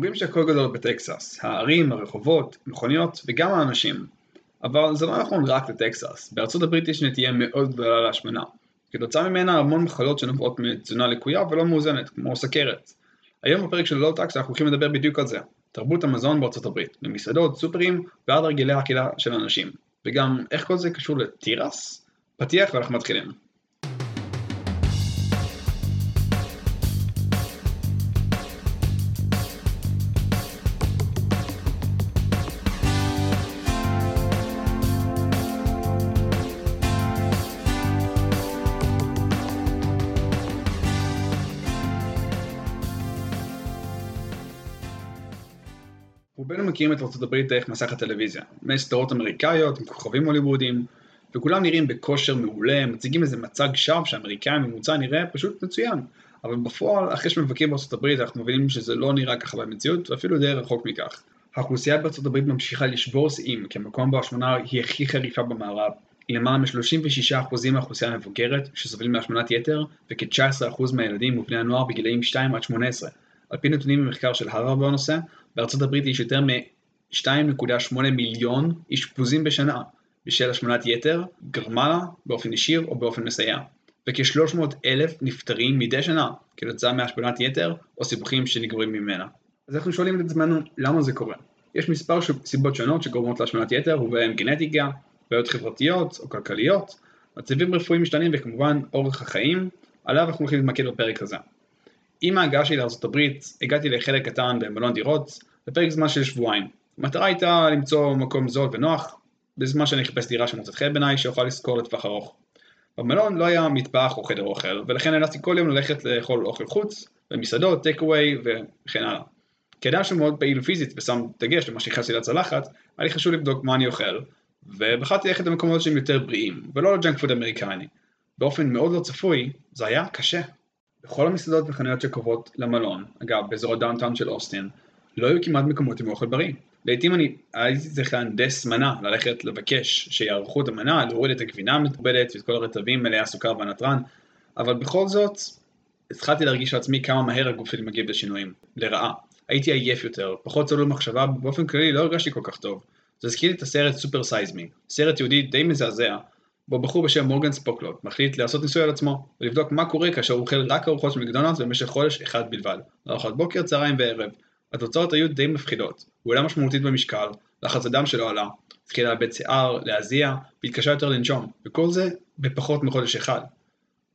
אומרים שהכל גדול בטקסס, הערים, הרחובות, מכוניות וגם האנשים. אבל זה לא נכון רק לטקסס, בארצות הברית יש נטייה מאוד גדולה להשמנה. כתוצאה ממנה המון מחלות שנובעות מתזונה לקויה ולא מאוזנת, כמו סכרת. היום בפרק של לואו-טקס אנחנו הולכים לדבר בדיוק על זה, תרבות המזון בארצות הברית, במסעדות, סופרים ועד הרגלי האכילה של אנשים. וגם איך כל זה קשור לתירס? פתיח ואנחנו מתחילים. רובנו מכירים את הברית דרך מסך הטלוויזיה, מסדרות אמריקאיות עם כוכבים הוליוודיים, וכולם נראים בכושר מעולה, מציגים איזה מצג שווא שהאמריקאי הממוצע נראה פשוט מצוין. אבל בפועל, אחרי שמבקרים הברית, אנחנו מבינים שזה לא נראה ככה במציאות, ואפילו די רחוק מכך. האוכלוסייה הברית ממשיכה לשבור שיאים, כי המקום בו השמונה היא הכי חריפה במערב. למעלה מ-36% מהאוכלוסייה המבוגרת שסובלים מהשמנת יתר, וכ-19% מהילדים ובני הנוער בגילאים 2 עד 18. על פי נתונים ממחקר של הרווארד בנושא, בארצות הברית יש יותר מ-2.8 מיליון אשפוזים בשנה בשל השמנת יתר, גרמה באופן ישיר או באופן מסייע, וכ-300 אלף נפטרים מדי שנה כתוצאה מהשמנת יתר או סיבוכים שנגרמים ממנה. אז אנחנו שואלים את עצמנו למה זה קורה. יש מספר סיבות שונות שגורמות להשמנת יתר ובהן גנטיקה, בעיות חברתיות או כלכליות, מצבים רפואיים משתנים וכמובן אורך החיים, עליו אנחנו הולכים להתמקד בפרק הזה. עם ההגעה שלי לארה"ב הגעתי לחדר קטן במלון דירות בפרק זמן של שבועיים. המטרה הייתה למצוא מקום זול ונוח בזמן שאני אחפש דירה שמוצאת חן בעיניי שאוכל לשכור לטווח ארוך. במלון לא היה מטבח או חדר אוכל ולכן נאלצתי כל יום ללכת לאכול אוכל חוץ במסעדות, take away וכן הלאה. כאדם שמאוד פעיל פיזית ושם דגש למה שהכנסתי לצלחת, היה לי חשוב לבדוק מה אני אוכל ובחרתי ללכת למקומות שהם יותר בריאים ולא לג'אנק פוד אמריקני. באופן מאוד לא צפוי זה היה קשה. בכל המסעדות וחנויות שקרובות למלון, אגב באזור ה downtown של אוסטין, לא היו כמעט מקומות עם אוכל בריא. לעיתים אני הייתי צריך להנדס מנה, ללכת לבקש שיערכו את המנה, להוריד את הגבינה המעובדת ואת כל הרטבים מלאי הסוכר והנתרן, אבל בכל זאת התחלתי להרגיש לעצמי כמה מהר הגוף שלי מגיב לשינויים, לרעה. הייתי עייף יותר, פחות צלול מחשבה, באופן כללי לא הרגשתי כל כך טוב. זה הזכיר לי את הסרט Super Size Me, סרט תיעודי די מזעזע, בו בחור בשם מורגן ספוקלוט מחליט לעשות ניסוי על עצמו ולבדוק מה קורה כאשר הוא אוכל רק ארוחות של מקדונלדס במשך חודש אחד בלבד, לארוחת בוקר, צהריים וערב. התוצאות היו די מפחידות, הוא עלה משמעותית במשקל, לחץ הדם שלו עלה, התחיל לאבד שיער, להזיע, והתקשה יותר לנשום, וכל זה בפחות מחודש אחד.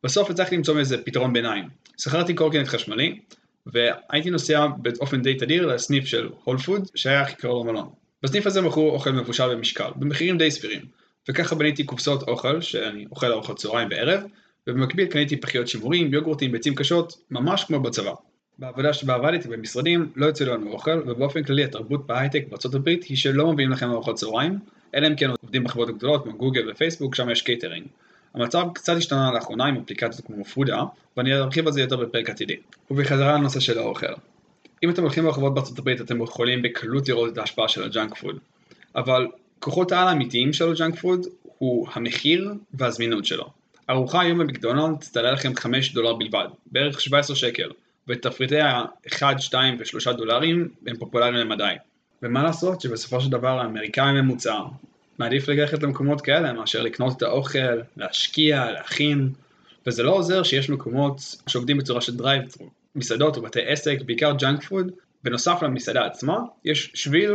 בסוף הצלחתי למצוא איזה פתרון ביניים. שכרתי קורקינט חשמלי, והייתי נוסע באופן די תדיר לסניף של הול פוד שהיה הכי קרוב למלון. בסניף הזה מכרו אוכל מבושל במשקל, במחירים די סבירים. וככה בניתי קופסאות אוכל שאני אוכל ארוחת צהריים וערב, ובמקביל קניתי פחיות שימורים, יוגורטים, ביצים קשות, ממש כמו בצבא. בעבודה שבה עבדתי במשרדים לא יוצא לנו אוכל, ובאופן כללי התרבות בהייטק בארצות הברית היא שלא מביאים לכם ארוחות צהריים, אלא אם כן עובדים בחברות הגדולות כמו גוגל ופייסבוק, שם יש קייטרינג. המצב קצת השתנה לאחרונה עם אפליקציות כמו Fooda, ואני ארחיב על זה יותר בפרק עתידי. ובחזרה לנושא של האוכל. אם אתם הולכים ברחובות בארצות הברית אתם יכולים בקלות לראות את ההשפעה של הג'אנק פוד. אבל כוחות העל האמיתיים של הג'אנק פוד הוא המחיר והזמינות שלו. ארוחה היום במקדונלד תעלה לכם 5 דולר בלבד, בערך 17 שקל, ותפריטי ה-1, 2 ו-3 דולרים הם פופולריים למדי. ומה לעשות שבסופו של דבר האמריקאי הממוצע מעדיף ללכת למקומות כאלה מאשר לקנות את האוכל, להשקיע, להכין, וזה לא עוזר שיש מקומות שעובדים בצורה של drive מסעדות ובתי עסק, בעיקר ג'אנק פוד, בנוסף למסעדה עצמה, יש שביל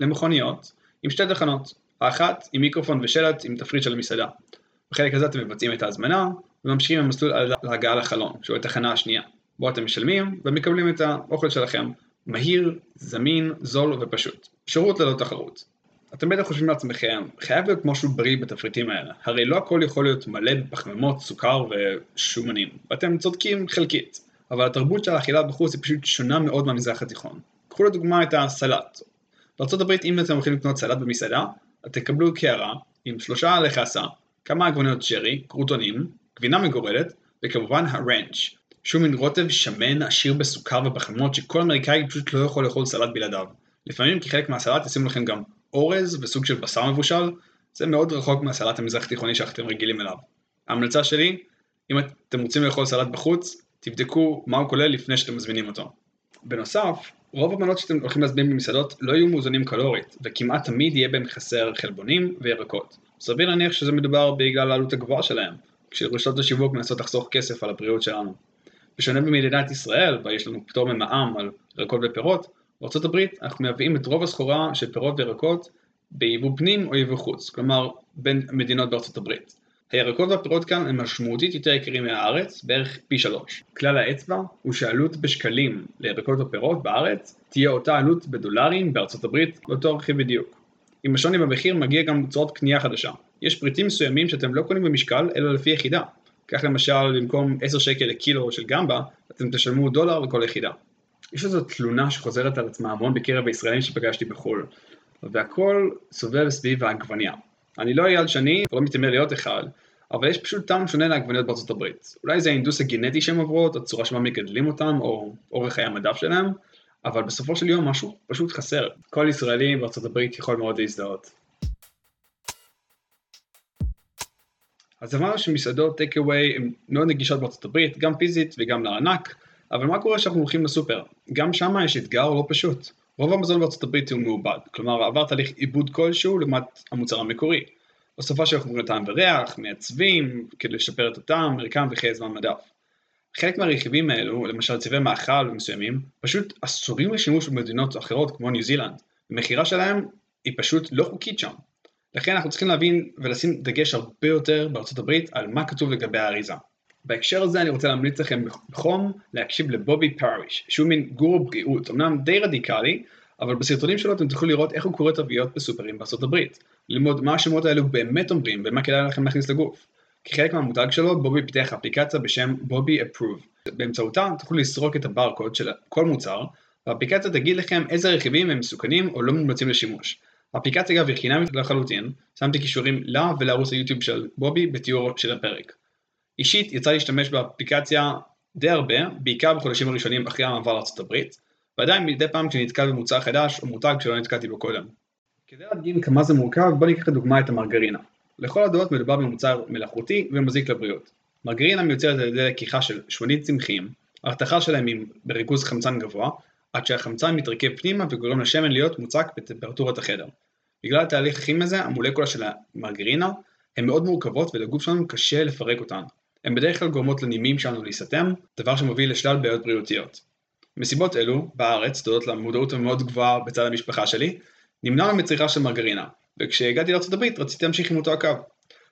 למכוניות עם שתי תחנות, האחת עם מיקרופון ושלט עם תפריט של המסעדה. בחלק הזה אתם מבצעים את ההזמנה וממשיכים במסלול להגעה לחלון, שהוא התחנה השנייה, בו אתם משלמים ומקבלים את האוכל שלכם מהיר, זמין, זול ופשוט. שירות ללא תחרות. אתם בטח חושבים לעצמכם, חייב להיות משהו בריא בתפריטים האלה, הרי לא הכל יכול להיות מלא בפחמימות, סוכר ושומנים, ואתם צודקים חלקית, אבל התרבות של האכילה בחוץ היא פשוט שונה מאוד מהמזרח התיכון. קחו לדוגמה את הסלט, בארה"ב אם אתם הולכים לקנות סלט במסעדה, תקבלו קערה עם שלושה לחסה, כמה עגבניות שרי, קרוטונים, גבינה מגורדת, וכמובן הרנץ', שהוא מין רוטב שמן עשיר בסוכר ופחמות שכל אמריקאי פשוט לא יכול לאכול סלט בלעדיו. לפעמים כחלק מהסלט ישימו לכם גם אורז וסוג של בשר מבושל, זה מאוד רחוק מהסלט המזרח תיכוני שאתם רגילים אליו. ההמלצה שלי, אם אתם רוצים לאכול סלט בחוץ, תבדקו מה הוא כולל לפני שאתם מזמינים אותו. בנוסף, רוב המנות שאתם הולכים להזמין במסעדות לא יהיו מאוזנים קלורית, וכמעט תמיד יהיה בהם חסר חלבונים וירקות. סביר להניח שזה מדובר בגלל העלות הגבוהה שלהם, כשרשתות השיווק מנסות לחסוך כסף על הבריאות שלנו. בשונה במדינת ישראל, בה יש לנו פטור ממע"מ על ירקות ופירות, בארצות הברית אנחנו מביאים את רוב הסחורה של פירות וירקות ביבוא פנים או יבוא חוץ, כלומר בין מדינות בארצות הברית. הירקות והפירות כאן הם משמעותית יותר יקרים מהארץ, בערך פי שלוש. כלל האצבע הוא שהעלות בשקלים לירקות ופירות בארץ תהיה אותה עלות בדולרים בארצות הברית, לאותו רכיב בדיוק. עם השוני במחיר מגיע גם צורת קנייה חדשה. יש פריטים מסוימים שאתם לא קונים במשקל אלא לפי יחידה. כך למשל במקום 10 שקל לקילו של גמבה, אתם תשלמו דולר לכל יחידה. יש איזו תלונה שחוזרת על עצמה המון בקרב הישראלים שפגשתי בחו"ל, והכל סובב סביב העגבניה. אני לא אייל שני, ולא מתיימר להיות אחד, אבל יש פשוט טעם שונה לעגבניות בארצות הברית. אולי זה האינדוס הגנטי שהן עוברות, הצורה שבה מגדלים אותם, או אורך חיי המדף שלהם, אבל בסופו של יום משהו פשוט חסר. כל ישראלי בארצות הברית יכול מאוד להזדהות. אז אמרנו שמסעדות טייק אווי הן מאוד נגישות בארצות הברית, גם פיזית וגם לארנק, אבל מה קורה כשאנחנו הולכים לסופר? גם שם יש אתגר לא פשוט. רוב המזון בארצות הברית הוא מעובד, כלומר עבר תהליך עיבוד כלשהו לעומת המוצר המקורי. בסופה של חומרי טעם וריח, מעצבים, כדי לשפר את הטעם, מרקם וחיי זמן מדף. חלק מהרכיבים האלו, למשל צבעי מאכל מסוימים, פשוט אסורים לשימוש במדינות אחרות כמו ניו זילנד. המכירה שלהם היא פשוט לא חוקית שם. לכן אנחנו צריכים להבין ולשים דגש הרבה יותר בארצות הברית על מה כתוב לגבי האריזה. בהקשר הזה אני רוצה להמליץ לכם בחום להקשיב לבובי פאריש, שהוא מין גורו בריאות, אמנם די רדיקלי, אבל בסרטונים שלו אתם תוכלו לראות איך הוא קורא תוויות בסופרים בארצות הברית, ללמוד מה השמות האלו באמת אומרים ומה כדאי לכם להכניס לגוף. כחלק מהמותג שלו, בובי פיתח אפליקציה בשם בובי אפרוב. באמצעותה תוכלו לסרוק את הברקוד של כל מוצר, והאפליקציה תגיד לכם איזה רכיבים הם מסוכנים או לא מומלצים לשימוש. האפליקציה אגב היא חינמית לחלוטין, שמתי קישורים לה ולערוץ היוטיוב של בובי בתיאור של הפרק. אישית יצא להשתמש באפליקציה די הרבה, בעיקר בחודשים הראשונים אחרי המעבר לארה"ב, ועדיין מדי פעם כשאני נתקל במוצר חדש או מותג שלא נתקלתי בו קודם. כדי להדגים כמה זה מורכב, בוא ניקח לדוגמה את המרגרינה. לכל הדעות מדובר במוצר מלאכותי ומזיק לבריאות. מרגרינה מיוצרת על ידי לקיחה של שמנים צמחיים, ההרתחה שלהם היא בריכוז חמצן גבוה, עד שהחמצן מתרכב פנימה וגורם לשמן להיות מוצק בטמפרטורת החדר. בגלל התהליך הכימי הזה, המולקולה של המרגרינה הן מאוד מורכבות ולגוף שלנו קשה לפרק אותן. הן בדרך כלל גורמות לנימים שלנו להיסתם, דבר שמוביל לשלל בעיות בריאותיות. מסיבות אלו, בארץ, תודות למודעות המאוד גבוהה בצד המשפחה שלי, נמנענו מצריכה של מרגרינה, וכשהגעתי לארה"ב רציתי להמשיך עם אותו הקו.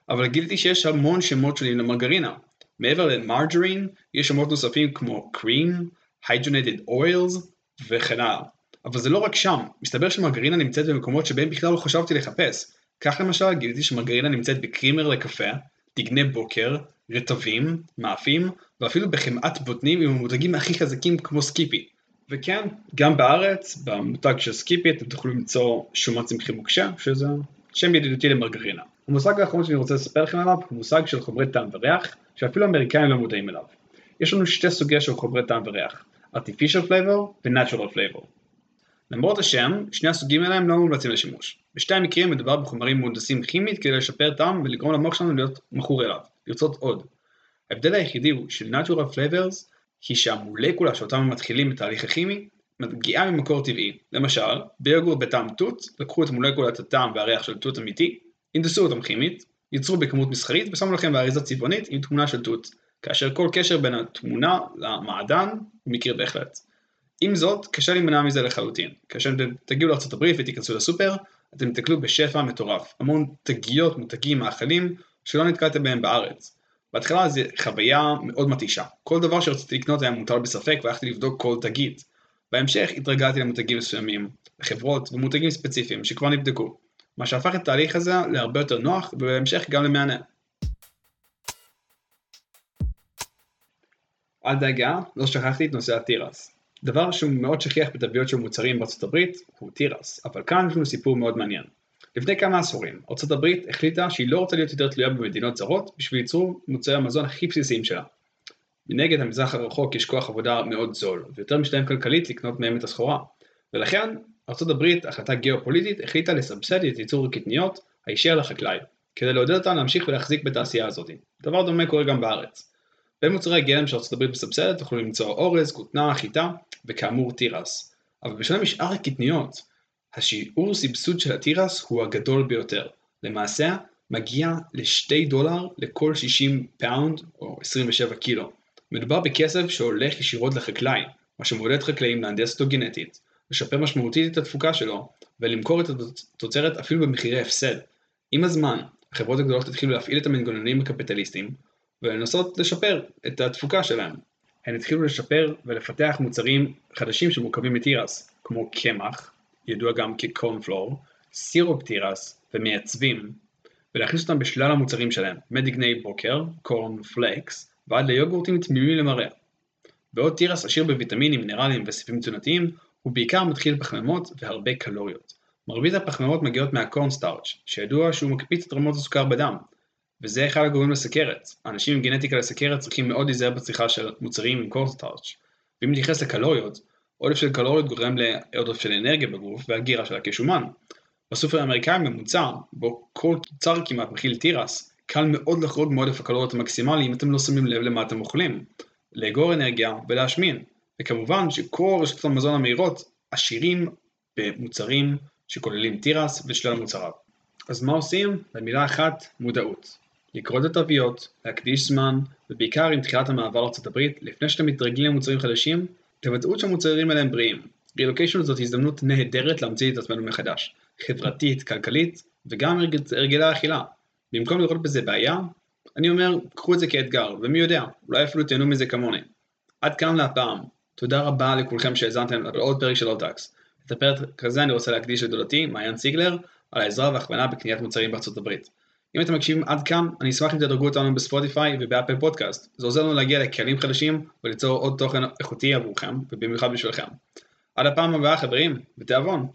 אבל גיליתי שיש המון שמות שונים למרגרינה. מעבר למרג'רין, יש שמות נוספים כמו cream, hydrogenated oils וכן הלאה. אבל זה לא רק שם, מסתבר שמרגרינה נמצאת במקומות שבהם בכלל לא חשבתי לחפש. כך למשל גיליתי שמרגרינה נמצאת בקרימר לקפה, דגני בוקר, רטבים, מאפים, ואפילו בחמאת בוטנים עם המותגים הכי חזקים כמו Skippy. וכן, גם בארץ, במותג של Skippy אתם תוכלו למצוא שומן צמחי מוקשה, שזה שם ידידותי למרגרינה. המושג האחרון שאני רוצה לספר לכם עליו הוא מושג של חומרי טעם וריח, שאפילו האמריקאים לא מודעים אליו. יש לנו שתי סוגי של חומרי טעם וריח, artificial flavor ו-natural flavor. למרות השם, שני הסוגים האלה הם לא מומלצים לשימוש. בשתי המקרים מדובר בחומרים מהונדסים כימית כדי לשפר טעם ולגרום למוח שלנו להיות מכור אליו, לרצות עוד. ההבדל היחידי הוא של natural flavors היא שהמולקולה שאותם הם מתחילים בתהליך הכימי מגיעה ממקור טבעי. למשל, ביוגורט בטעם תות, לקחו את מולקולת הטעם והריח של תות אמיתי, הנדסו אותם כימית, ייצרו בכמות מסחרית ושמו לכם באריזה צבעונית עם תמונה של תות, כאשר כל קשר בין התמונה למעדן הוא מקרה בהחלט. עם זאת, קשה להימנע מזה לחלוטין. כאשר אתם תגיעו לארה"ב ותיכנסו לסופר, אתם תקלו בשפע מטורף. המון תגיות, מותגים, מאכלים, שלא נתקלתם בהם בארץ. בהתחלה זו חוויה מאוד מתישה. כל דבר שרציתי לקנות היה מוטל בספק והלכתי לבדוק כל תגית. בהמשך התרגלתי למותגים מסוימים, לחברות ומותגים ספציפיים שכבר נבדקו, מה שהפך את התהליך הזה להרבה יותר נוח ובהמשך גם למהנה. אל דאגה, לא שכחתי את נושא התירס. דבר שהוא מאוד שכיח בתוויות של מוצרים בארצות הברית הוא תירס, אבל כאן יש לנו סיפור מאוד מעניין. לפני כמה עשורים, הברית החליטה שהיא לא רוצה להיות יותר תלויה במדינות זרות בשביל ליצור מוצרי המזון הכי בסיסיים שלה. מנגד המזרח הרחוק יש כוח עבודה מאוד זול, ויותר משתלם כלכלית לקנות מהם את הסחורה. ולכן הברית, החלטה גיאופוליטית, החליטה לסבסד את ייצור הקטניות הישר לחקלאי, כדי לעודד אותם להמשיך ולהחזיק בתעשייה הזאת. דבר דומה קורה גם בארץ. בין מוצרי הגלם הברית מסבסדת תוכלו למצוא אורז, כותנה, חיטה, וכאמור תירס. אבל בשונה משאר הקטניות, השיעור סבסוד של התירס הוא הגדול ביותר. למעשה, מגיע ל-2 דולר לכל 60 פאונד או 27 קילו. מדובר בכסף שהולך ישירות לחקלאי, מה שמעודד חקלאים להנדס אותו גנטית, לשפר משמעותית את התפוקה שלו, ולמכור את התוצרת אפילו במחירי הפסד. עם הזמן, החברות הגדולות התחילו להפעיל את המנגנונים הקפיטליסטיים, ולנסות לשפר את התפוקה שלהם. הן התחילו לשפר ולפתח מוצרים חדשים שמורכבים מתירס, כמו קמח, ידוע גם כקורנפלור, סירופ תירס ומייצבים, ולהכניס אותם בשלל המוצרים שלהם, מדגני בוקר, קורן פלקס, ועד ליוגורטים תמימים למראה. בעוד תירס עשיר בוויטמינים, מינרלים וסעיפים תזונתיים, הוא בעיקר מתחיל פחמימות והרבה קלוריות. מרבית הפחמימות מגיעות מהקורנסטארץ', שידוע שהוא מקפיץ את רמות הסוכר בדם, וזה אחד הגורמים לסכרת. אנשים עם גנטיקה לסכרת צריכים מאוד להיזהר בצריכה של מוצרים עם קורנסטארץ'. ואם נתייחס לקלוריות, עודף של קלוריות גורם לעודף של אנרגיה בגוף והגירה שלה כשומן. בסופר האמריקאי הממוצע, בו כל תוצר כמעט מכיל תירס, קל מאוד לחרוג מעודף הקלוריות המקסימלי אם אתם לא שמים לב למה אתם אוכלים. לאגור אנרגיה ולהשמין. וכמובן שכל רשתות המזון המהירות עשירים במוצרים שכוללים תירס ושלל מוצריו. אז מה עושים? במילה אחת, מודעות. לקרוא את התוויות, להקדיש זמן, ובעיקר עם תחילת המעבר לארה"ב, לפני שאתם מתרגלים למוצרים חדשים, תוודאו שהמוצרים האלה הם בריאים. רילוקיישן זאת הזדמנות נהדרת להמציא את עצמנו מחדש, חברתית, כלכלית, וגם הרגלי אכילה. במקום לראות בזה בעיה, אני אומר, קחו את זה כאתגר, ומי יודע, אולי אפילו תהנו מזה כמוני. עד כאן להפעם. תודה רבה לכולכם שהאזנתם לעוד פרק של אוטקס. את הפרק הזה אני רוצה להקדיש לדודתי, מעיין סיגלר, על העזרה והכוונה בקניית מוצרים בארצות הברית. אם אתם מקשיבים עד כאן, אני אשמח אם תדרגו אותנו בספוטיפיי ובאפל פודקאסט. זה עוזר לנו להגיע לקהלים חדשים וליצור עוד תוכן איכותי עבורכם, ובמיוחד בשבילכם. עד הפעם הבאה חברים, בתיאבון.